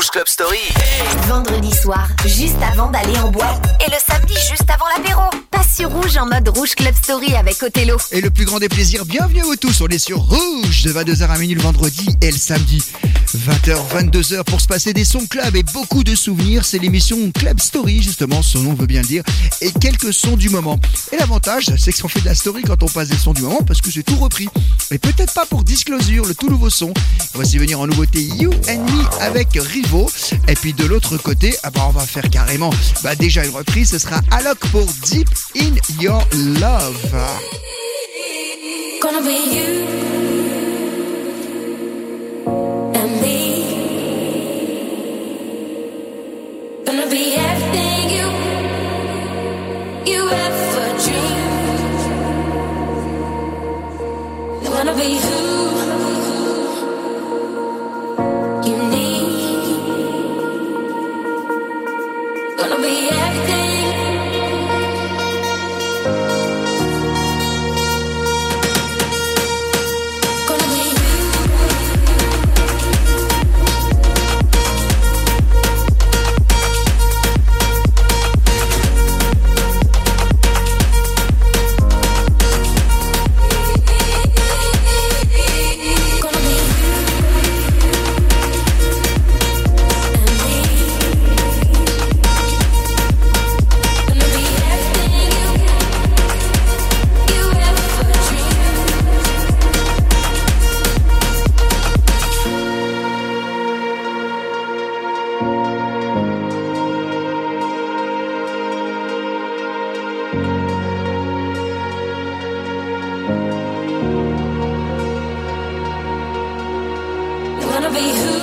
Rouge Club Story. Vendredi soir, juste avant d'aller en boîte. Et le samedi, juste avant l'apéro. Passe sur Rouge en mode Rouge Club Story avec Othello. Et le plus grand des plaisirs, bienvenue à vous tous, on est sur Rouge de 22h à minuit le vendredi et le samedi. 20h, 22h pour se passer des sons club et beaucoup de souvenirs. C'est l'émission Club Story, justement, son nom veut bien le dire, et quelques sons du moment. Et l'avantage, c'est qu'on fait de la story quand on passe des sons du moment parce que j'ai tout repris. Mais peut-être pas pour Disclosure, le tout nouveau son. Voici venir en nouveauté You and Me avec Rivo. Et puis de l'autre côté, ah bah on va faire carrément bah déjà une reprise, ce sera Alok pour Deep in Your Love. Gonna be you be who be who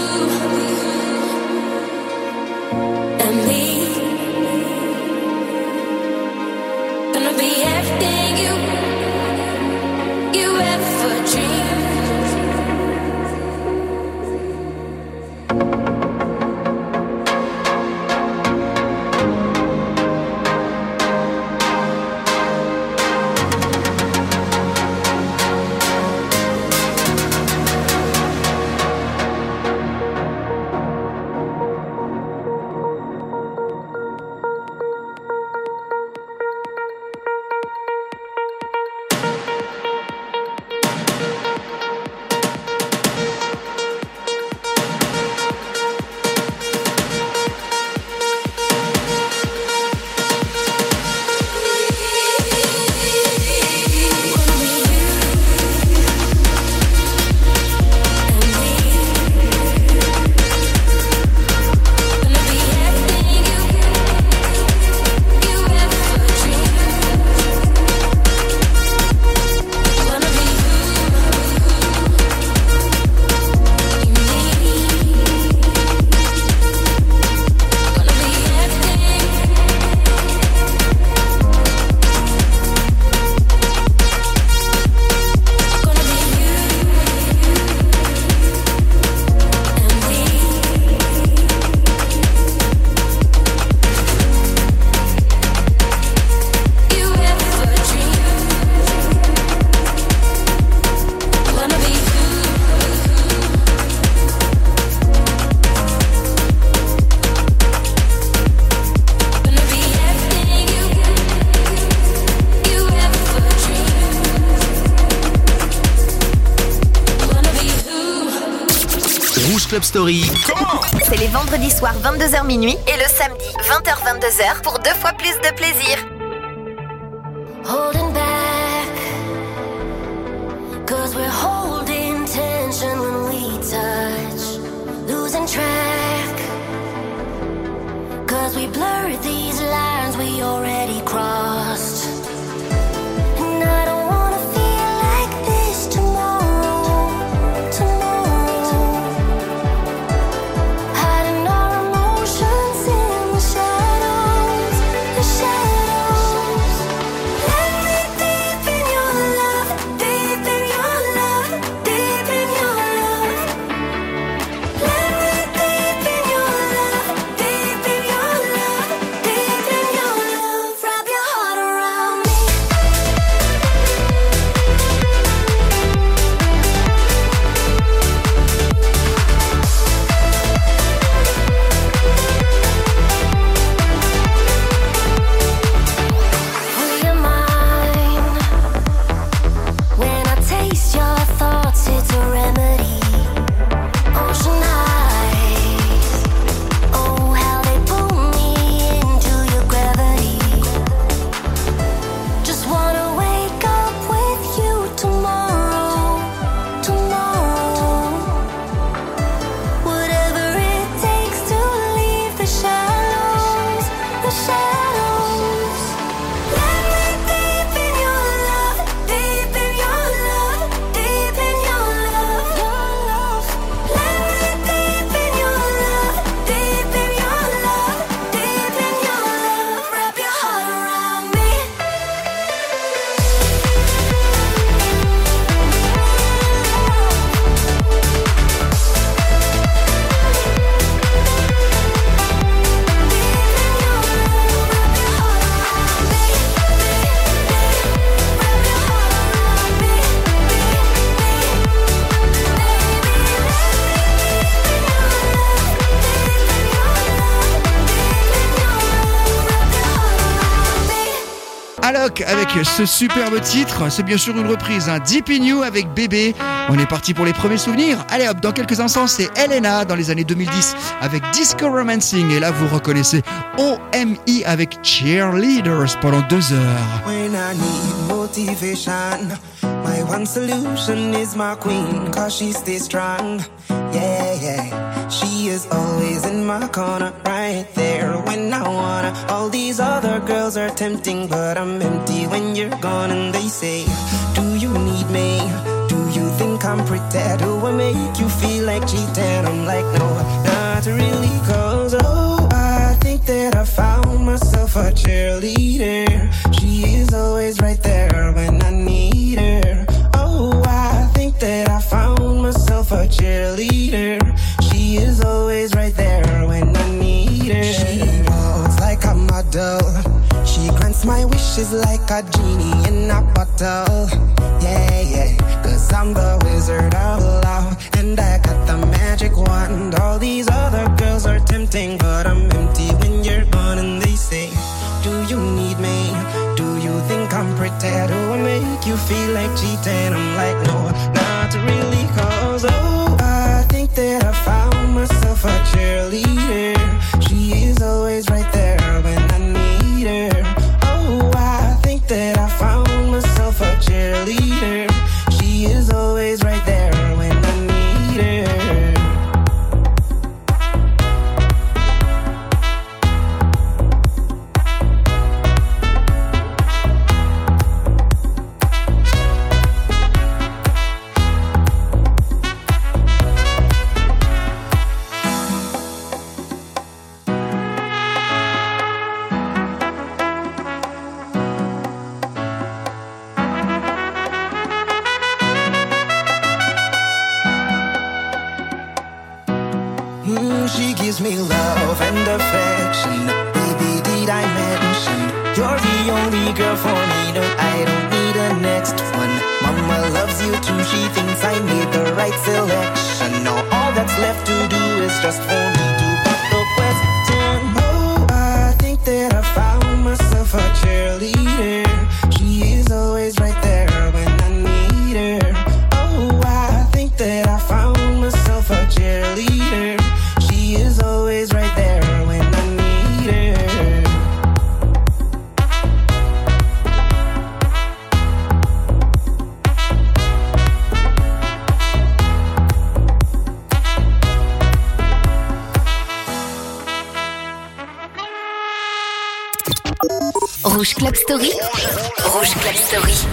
Club Story. C'est les vendredis soirs 22h minuit et le samedi 20h 22h pour deux fois plus de plaisir. Ce superbe titre. C'est bien sûr une reprise, hein. Deep in You avec Bébé. On est parti pour les premiers souvenirs. Allez hop, dans quelques instants, c'est Elena dans les années 2010 avec Disco Romancing. Et là, vous reconnaissez OMI avec Cheerleaders pendant deux heures. My one solution is my queen, cause she strong. Yeah, yeah. She is always in my corner, right there when I wanna. All these other girls are tempting, but I'm empty when you're gone. And they say, Do you need me? Do you think I'm pretty? Do I make you feel like cheating? I'm like, No, not really, cause oh, I think that I found myself a cheerleader. She is always right there when I need her. Oh, I think that I found myself a cheerleader. Is always right there when I need her. She walks like a model. She grants my wishes like a genie in a bottle. Yeah, yeah. Cause I'm the wizard of love. And I got the magic wand. All these other girls are tempting, but I'm empty when you're gone. And they say, Do you need me? Do you think I'm pretty? Do I make you feel like cheating? I'm like, No, not really.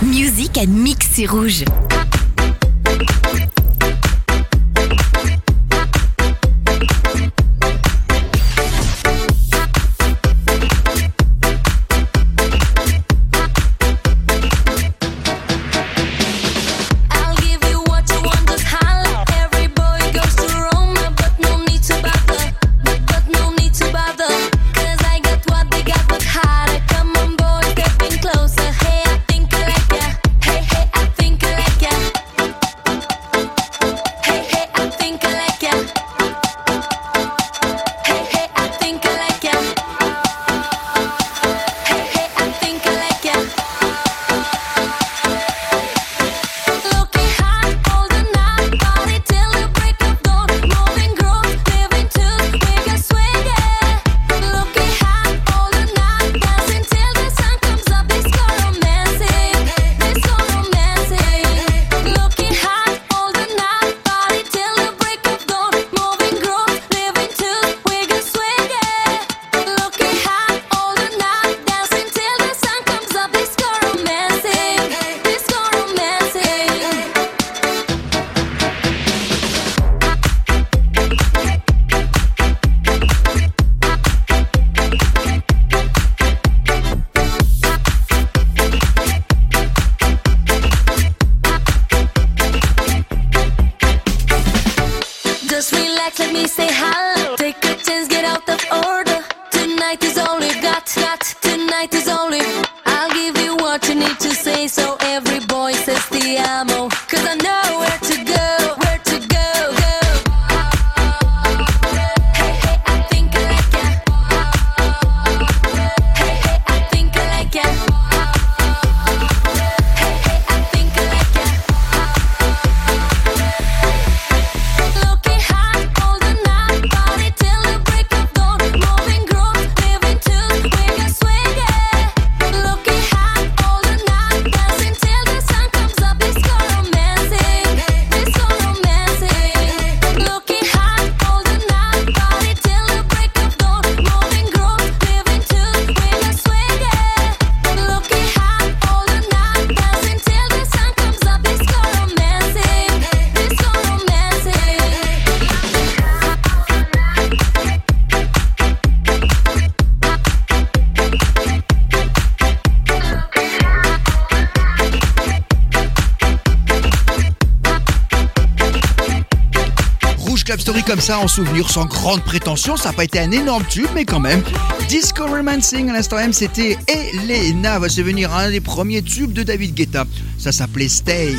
Music and mix sur rouge. Comme ça en souvenir, sans grande prétention. Ça n'a pas été un énorme tube, mais quand même. Disco Romancing, à l'instant même, c'était Elena. Va se venir un des premiers tubes de David Guetta. Ça s'appelait Stay.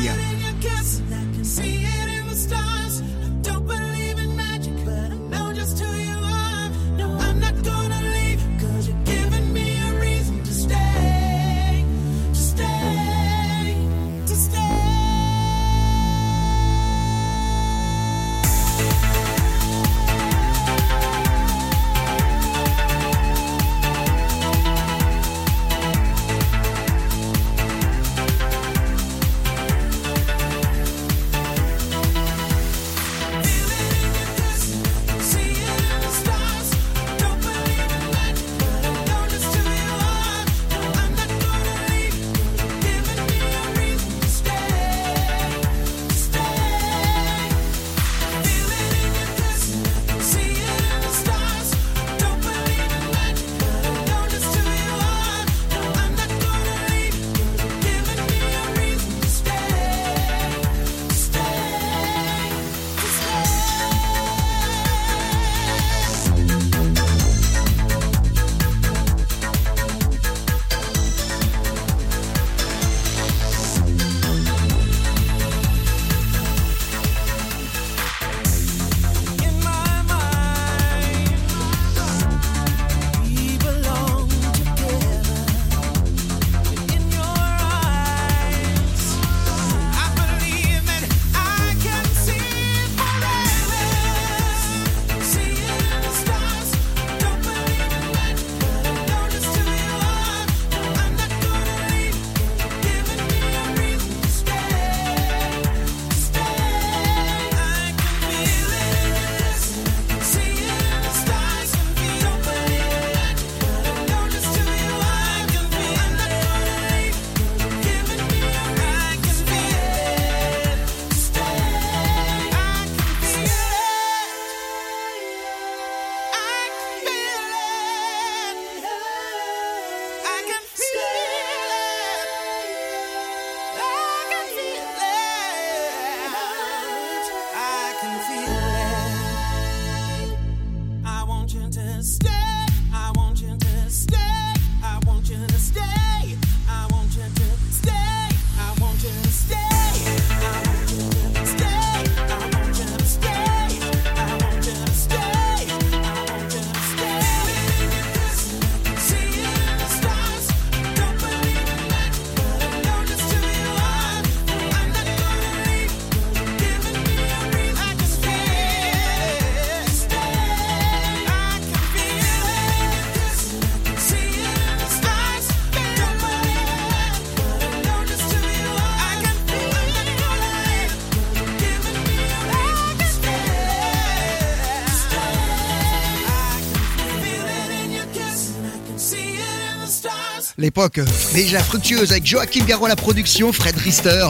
L'époque déjà fructueuse avec Joachim Garraud la production, Fred Rister,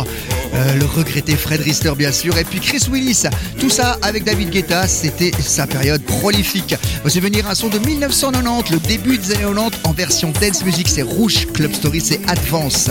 euh, le regretté Fred Rister bien sûr, et puis Chris Willis. Tout ça avec David Guetta, c'était sa période prolifique. Va venir un son de 1990, le début des années 90 en version dance music, c'est Rouge, Club Story, c'est Advance.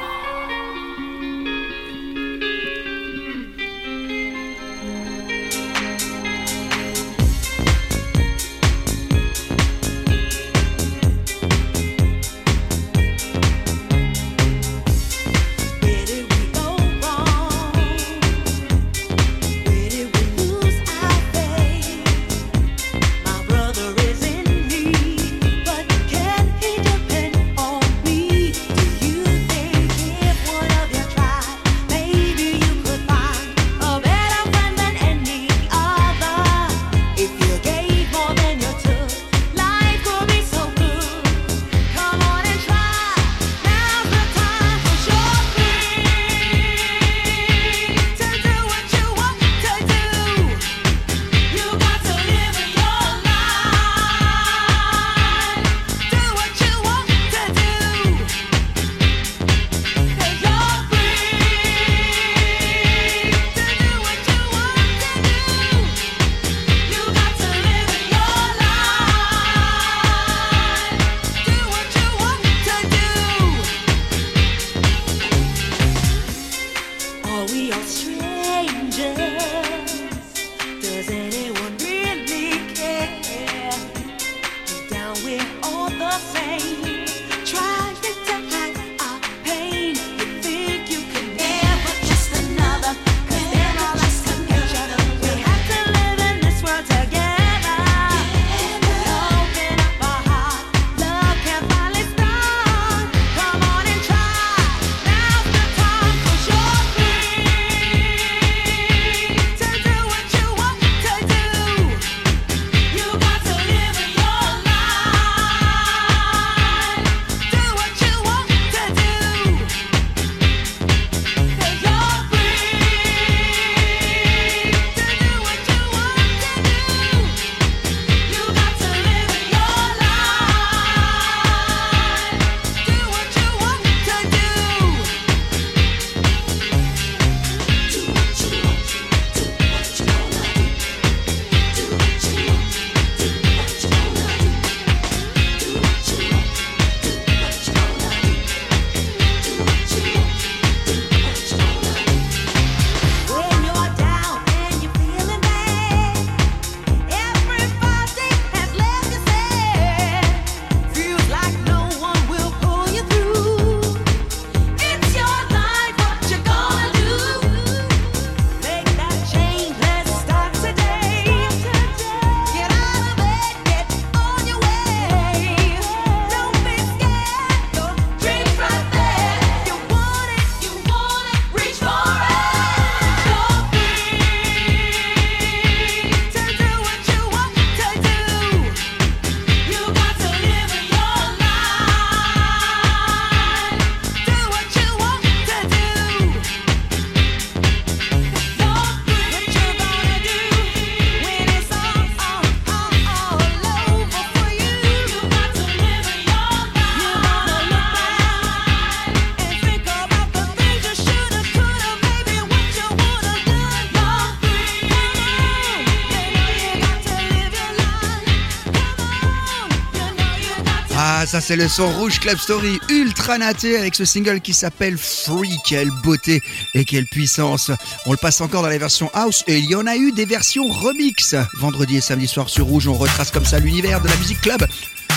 c'est le son Rouge Club Story ultra naté avec ce single qui s'appelle Free. Quelle beauté et quelle puissance. On le passe encore dans la version house et il y en a eu des versions remix. Vendredi et samedi soir sur Rouge, on retrace comme ça l'univers de la musique club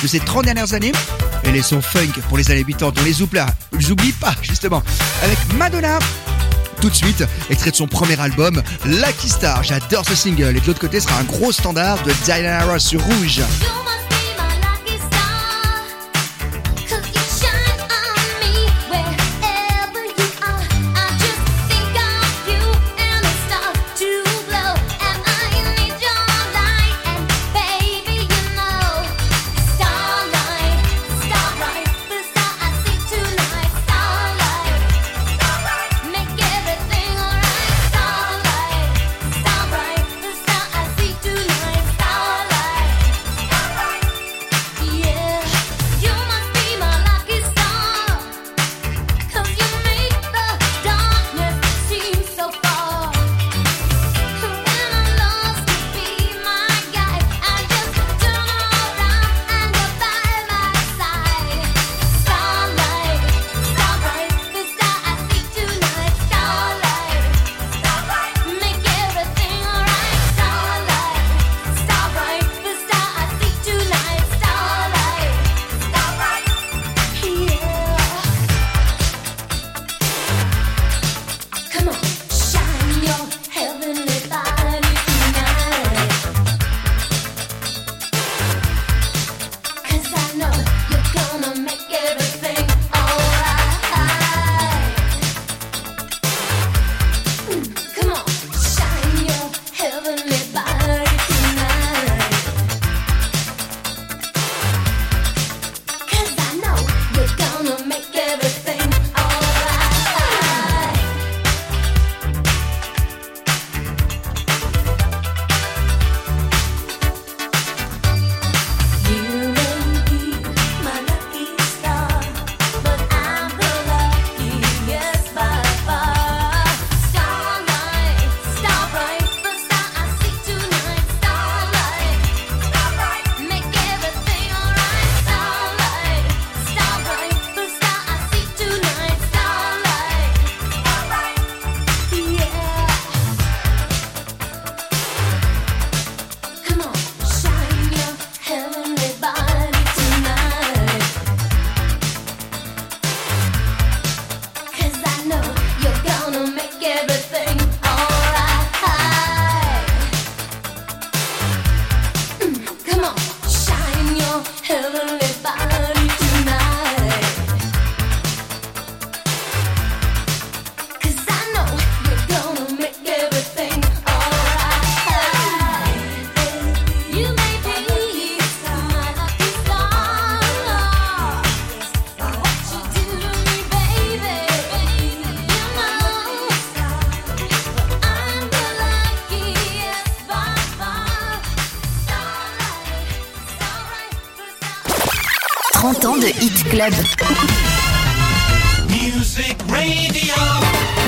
de ces 30 dernières années et les sons funk pour les années 80. On les oublie, j'oublie pas justement. Avec Madonna tout de suite, extrait de son premier album, Lucky Star. J'adore ce single et de l'autre côté sera un gros standard de Diana Ross sur Rouge.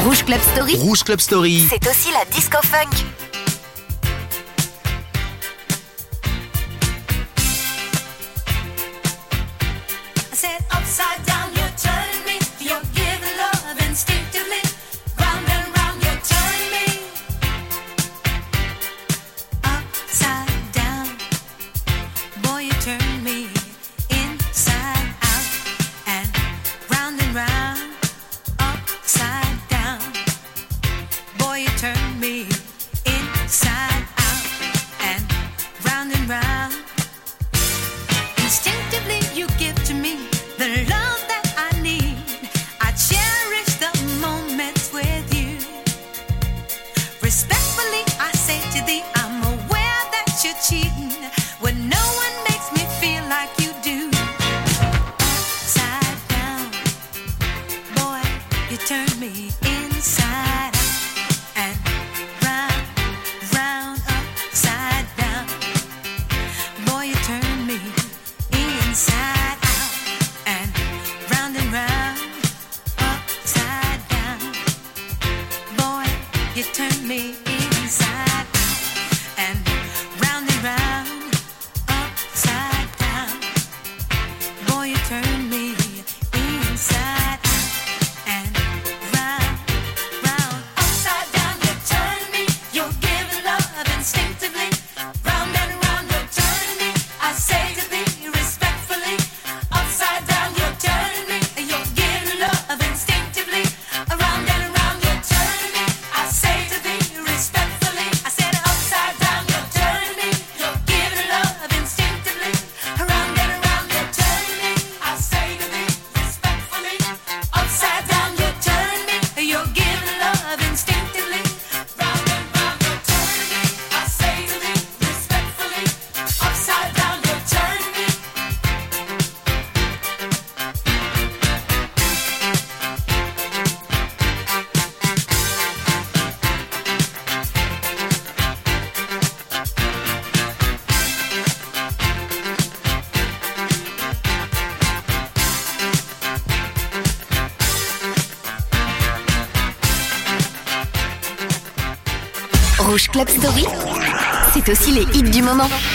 Rouge Club Story. Rouge Club Story. C'est aussi la disco funk. ムも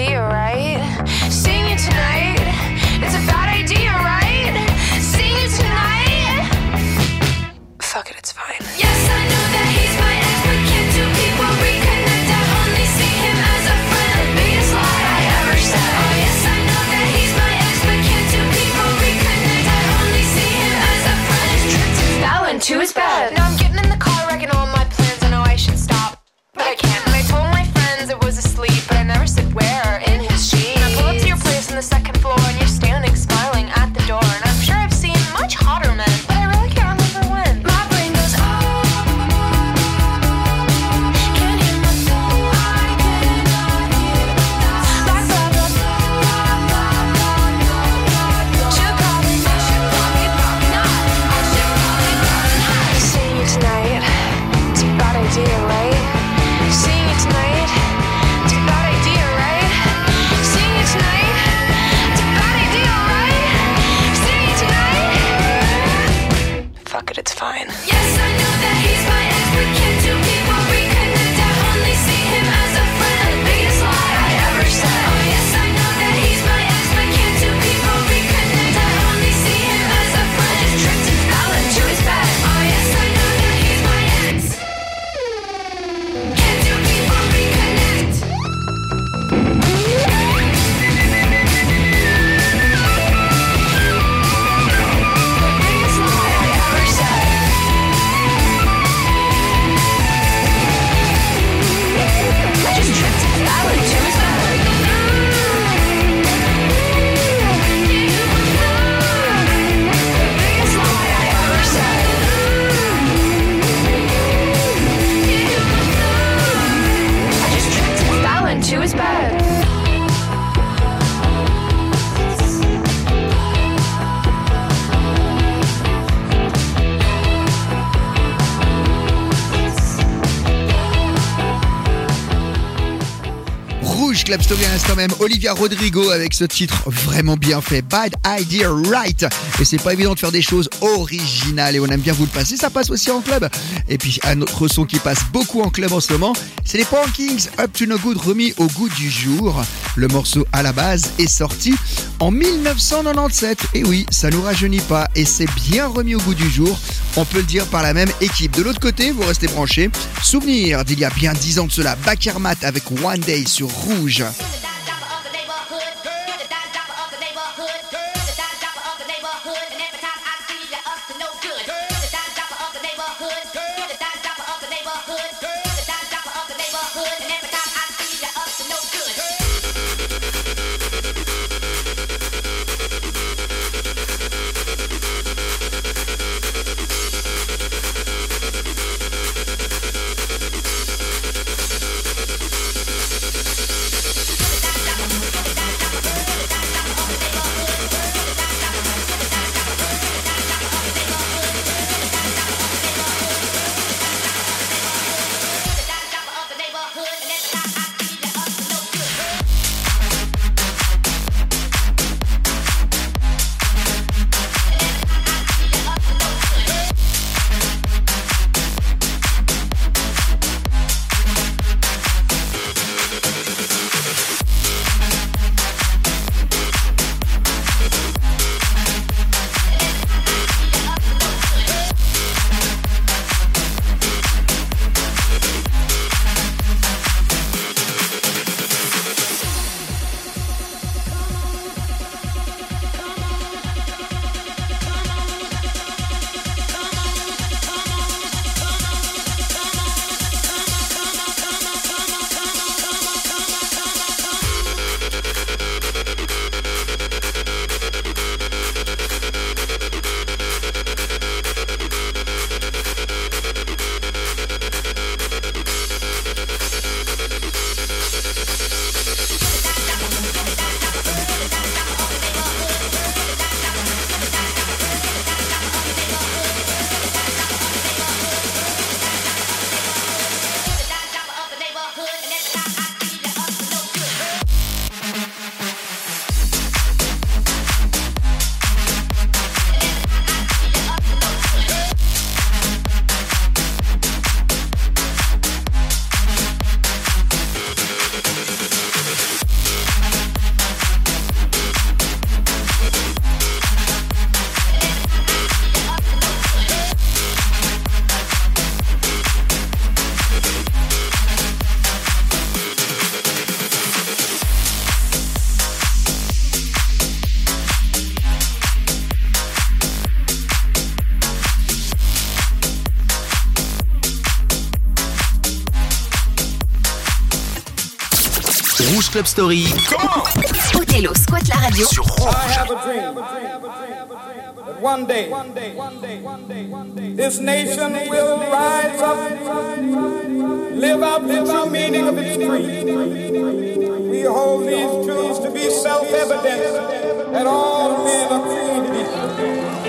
idea, right? Seeing you tonight, it's a bad Club Story à l'instant même. Olivia Rodrigo avec ce titre vraiment bien fait. Bad Idea Right. Et c'est pas évident de faire des choses originales et on aime bien vous le passer. Ça passe aussi en club. Et puis un autre son qui passe beaucoup en club en ce moment, c'est les Pankings Up to No Good remis au goût du jour. Le morceau à la base est sorti en 1997. Et oui, ça nous rajeunit pas et c'est bien remis au goût du jour. On peut le dire par la même équipe. De l'autre côté, vous restez branchés. Souvenir d'il y a bien 10 ans de cela, Bakermat avec One Day sur Rouge. Asia. Rouge Club Story Othello squatte la radio sur Rouge. I have a dream that one day this nation will rise up, live out the true meaning of its creed. We hold these truths to be self-evident that all men are created equal.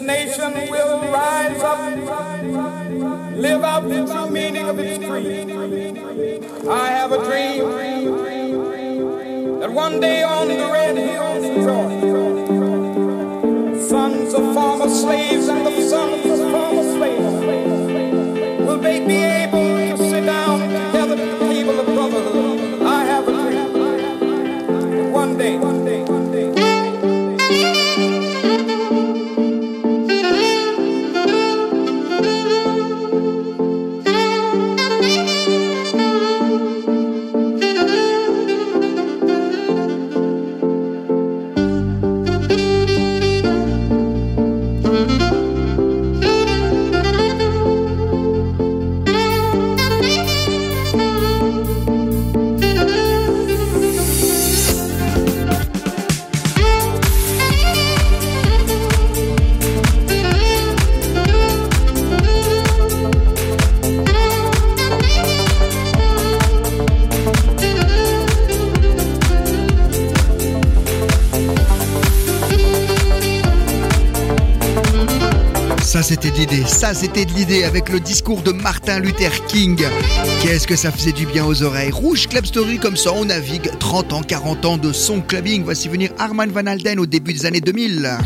This nation will rise up, live out the true meaning of its creed. I have a dream that one day on the red hills of Georgia, sons of former slaves and the sons of former slaves will be able l'idée avec le discours de Martin Luther King. Qu'est-ce que ça faisait du bien aux oreilles? Rouge Club Story, comme ça, on navigue 30 ans, 40 ans de son clubbing. Voici venir Arman Van Alden au début des années 2000.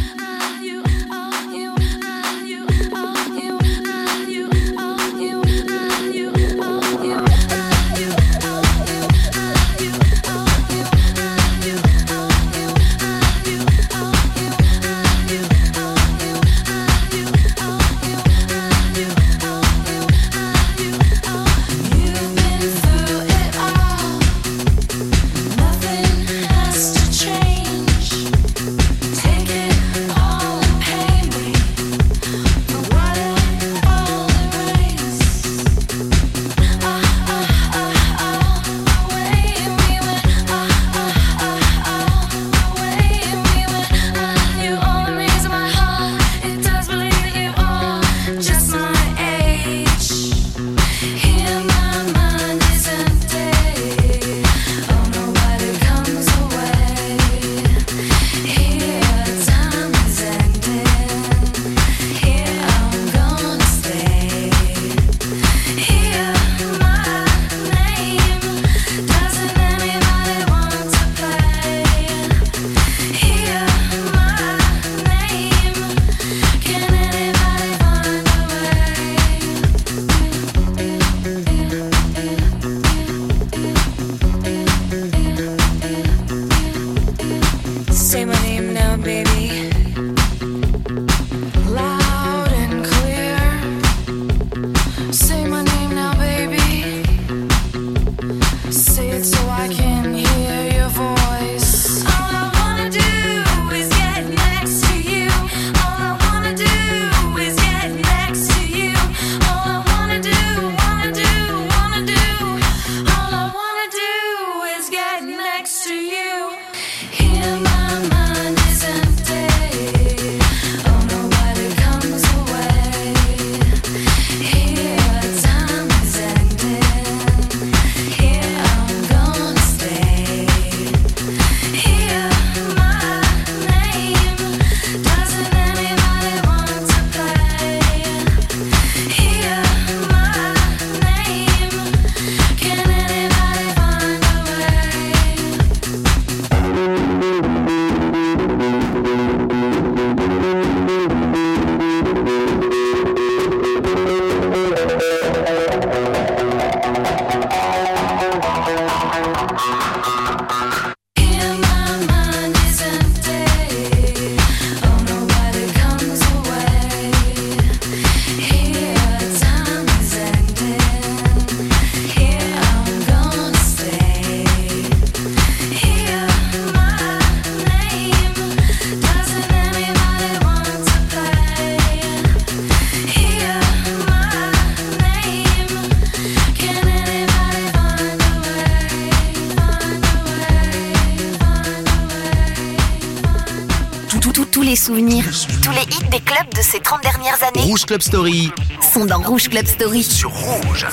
Rouge Club Story. Sont dans Rouge Club Story. Sur Rouge.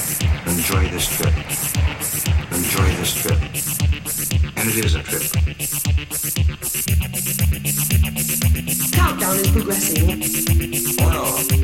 Enjoy this trip. Enjoy this trip. And it is a trip. Countdown is progressing. Well.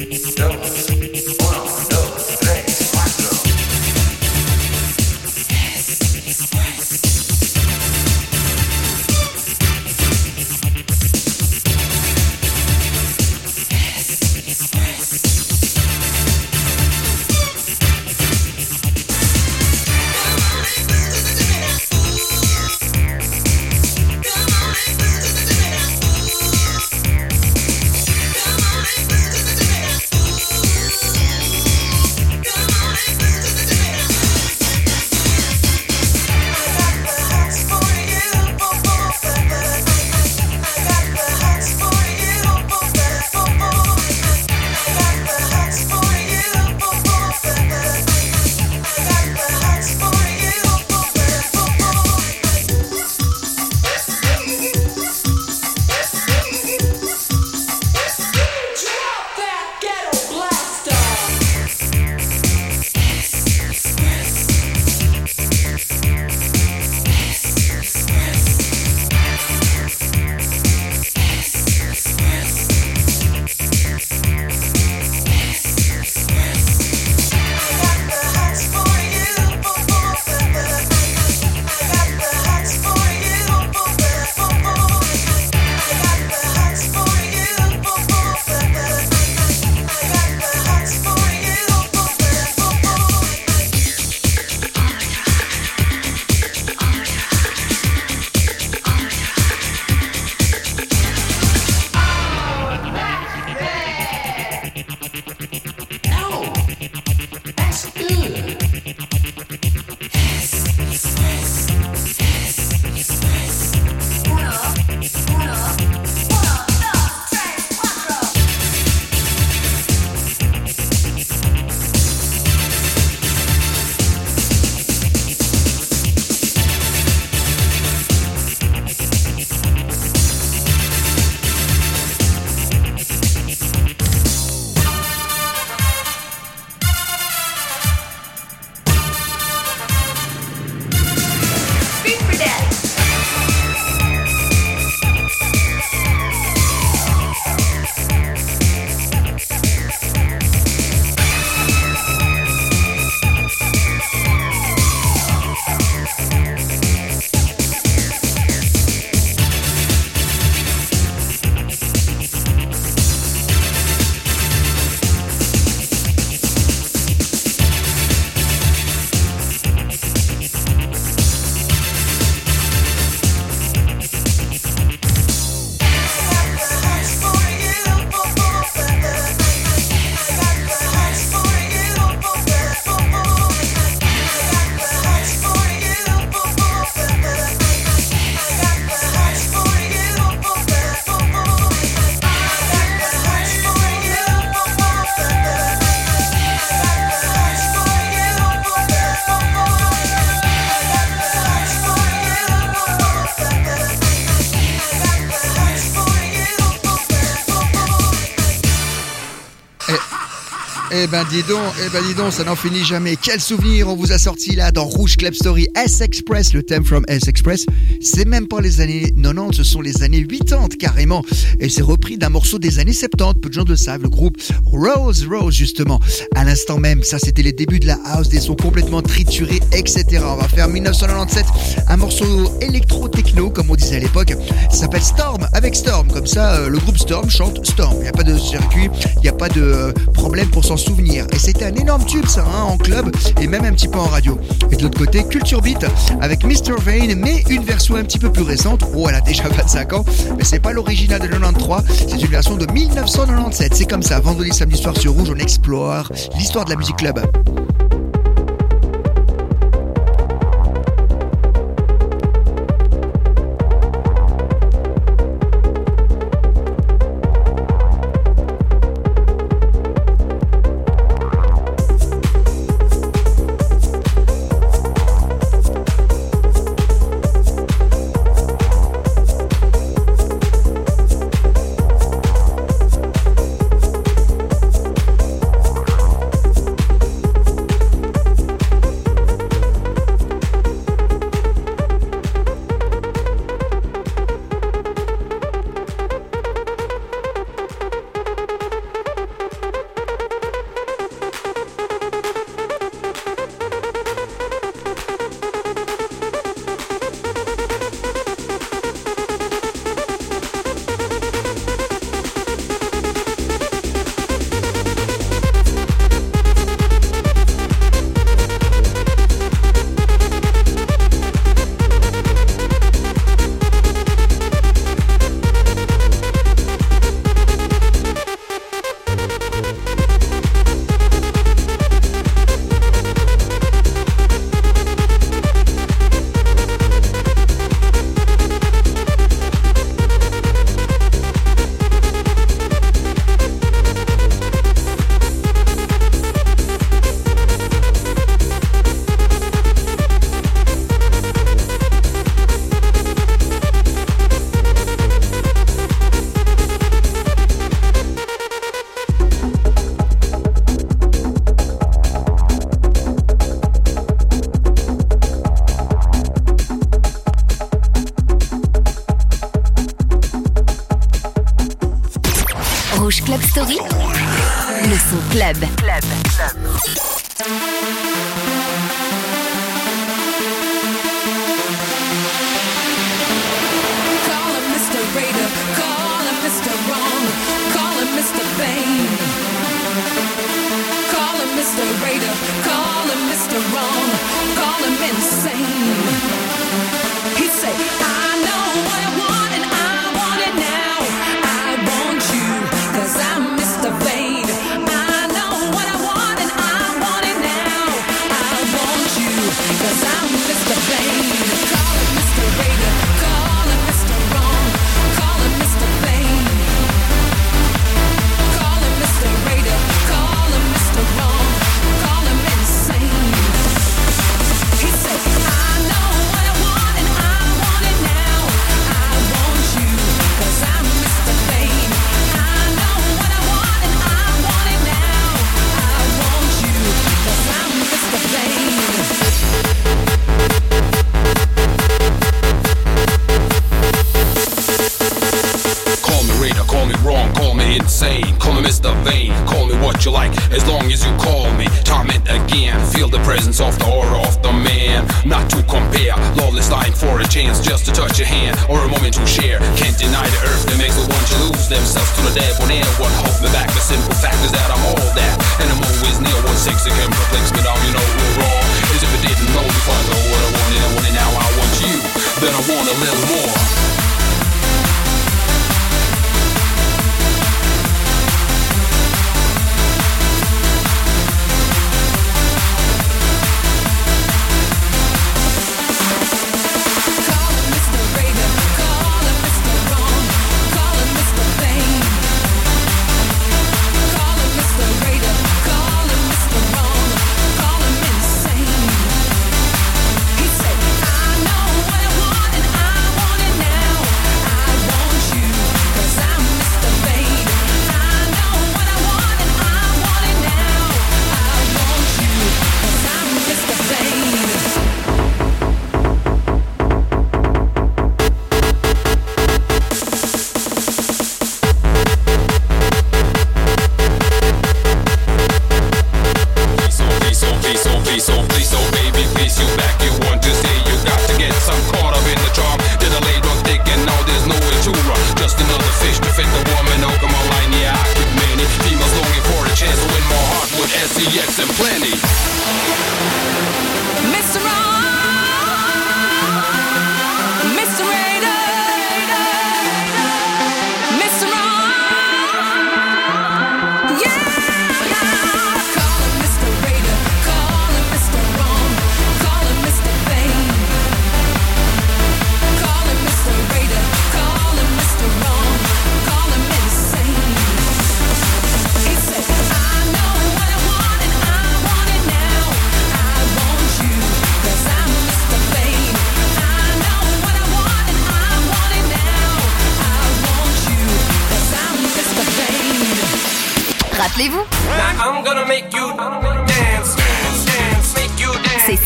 Eh ben dis donc, eh ben dis donc, ça n'en finit jamais. Quel souvenir on vous a sorti là dans Rouge Club Story S-Express, le thème from S-Express. C'est même pas les années 90, ce sont les années 80 carrément. Et c'est repris d'un morceau des années 70, peu de gens le savent, le groupe Rose Rose justement. À l'instant même, ça c'était les débuts de la house, des sons complètement triturés, etc. On va faire 1997, un morceau électro-techno comme on disait à l'époque. Ça s'appelle Storm, avec Storm. Comme ça, euh, le groupe Storm chante Storm. Il n'y a pas de circuit, il n'y a pas de euh, problème pour s'en souvenir. Et c'était un énorme tube ça, hein, en club et même un petit peu en radio. Et de l'autre côté, Culture Beat avec Mr. Vane, mais une version un petit peu plus récente. Oh, elle a déjà 25 ans, mais c'est pas l'original de 93, c'est une version de 1997. C'est comme ça, vendredi, samedi soir sur Rouge, on explore l'histoire de la musique club. Le son club.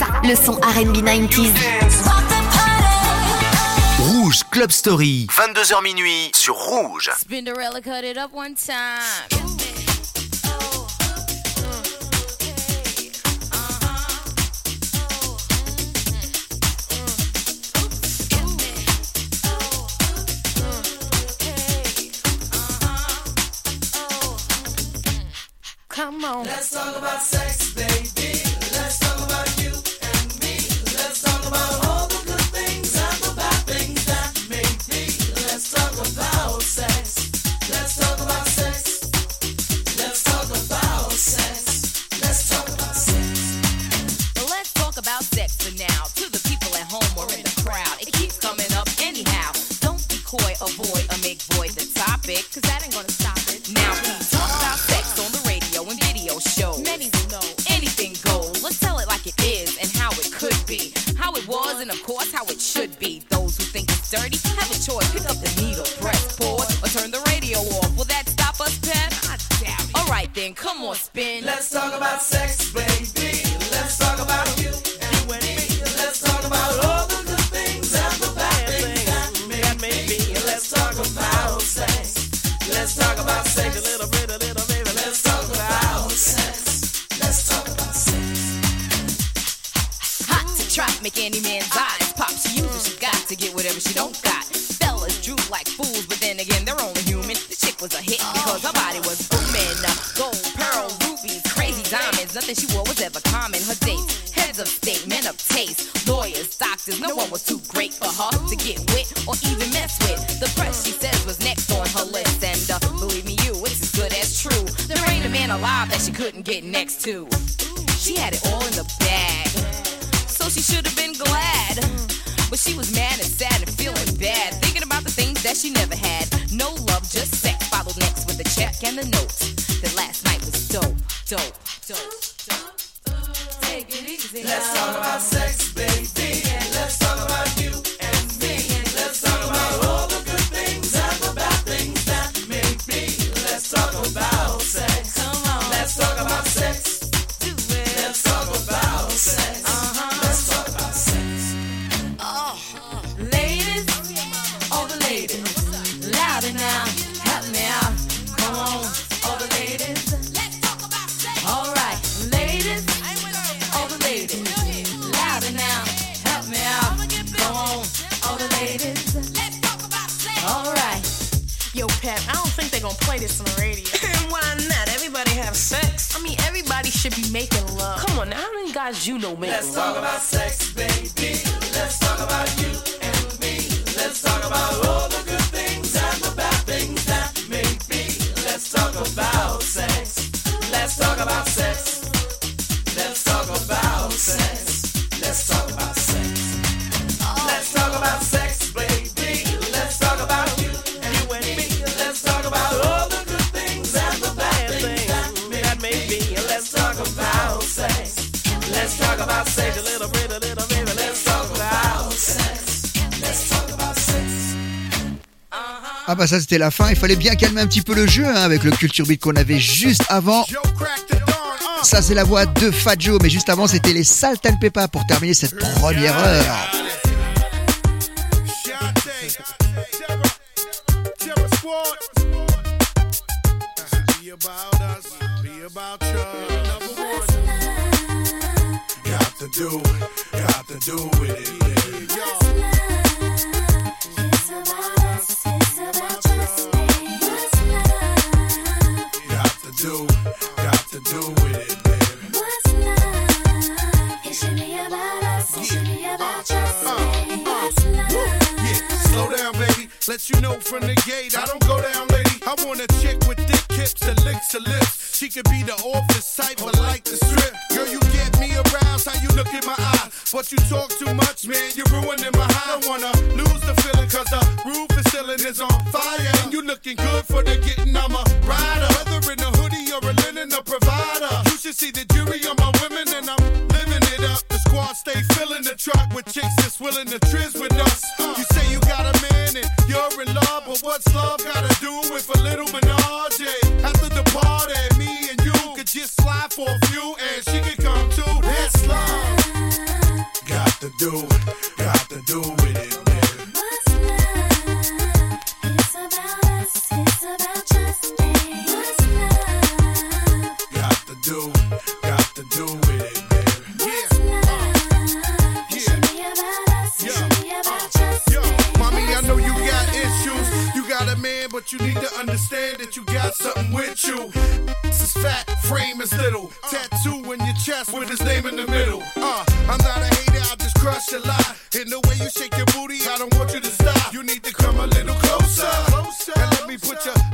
ça, le son RB 90s. Rouge Club Story, 22h minuit sur Rouge. Spinderella cut it up one time. Come on. Let's talk about sex. True. There ain't a man alive that she couldn't get next to. She had it all in the bag, so she should have been glad. But she was mad and sad and feeling bad, thinking about the things that she never had. No love, just sex. Followed next with the check and the note. That last night was dope, dope, dope. You know make Let's talk about sex, ça c'était la fin, il fallait bien calmer un petit peu le jeu hein, avec le culture beat qu'on avait juste avant. Ça c'est la voix de Fat Joe, mais juste avant c'était les Salt and Peppa pour terminer cette première heure. Got to do, got to do with it. Let you know from the gate, I don't go down, lady. I want a chick with thick hips that licks her lips. She could be the office type, but like the strip. Girl, you get me aroused, how you look in my eyes. But you talk too much, man, you're ruining my high. I don't wanna lose the feeling, cause the roof is ceiling is on fire. And you looking good for the getting,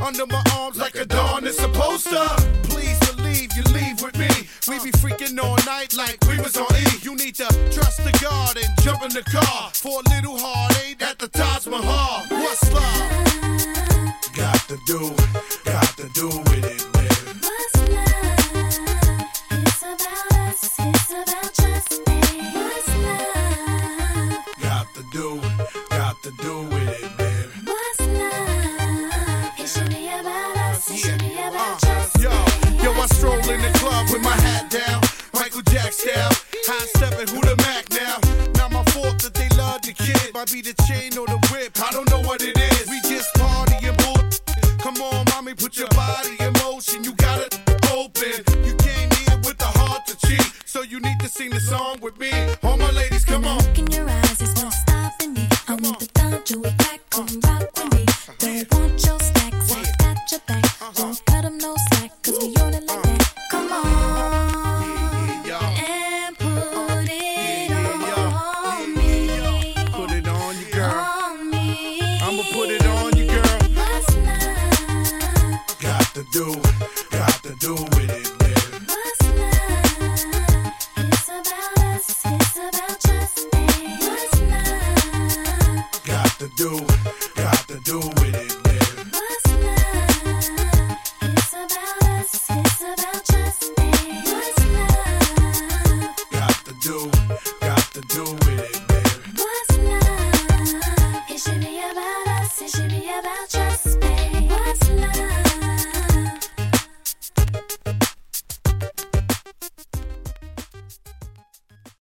under my arms like a dawn is supposed to. Please believe you leave with me. We be freaking all night like we was on E. You need to trust the God and jump in the car for a little heartache at the Taj Mahal. What's love? Got to do, it, got to do with it, be the chain or the whip, I don't know what it is. We just partying, bull. Come on, mommy, put your body in motion. You got it open. You came here with the heart to cheat, so you need to sing the song with me.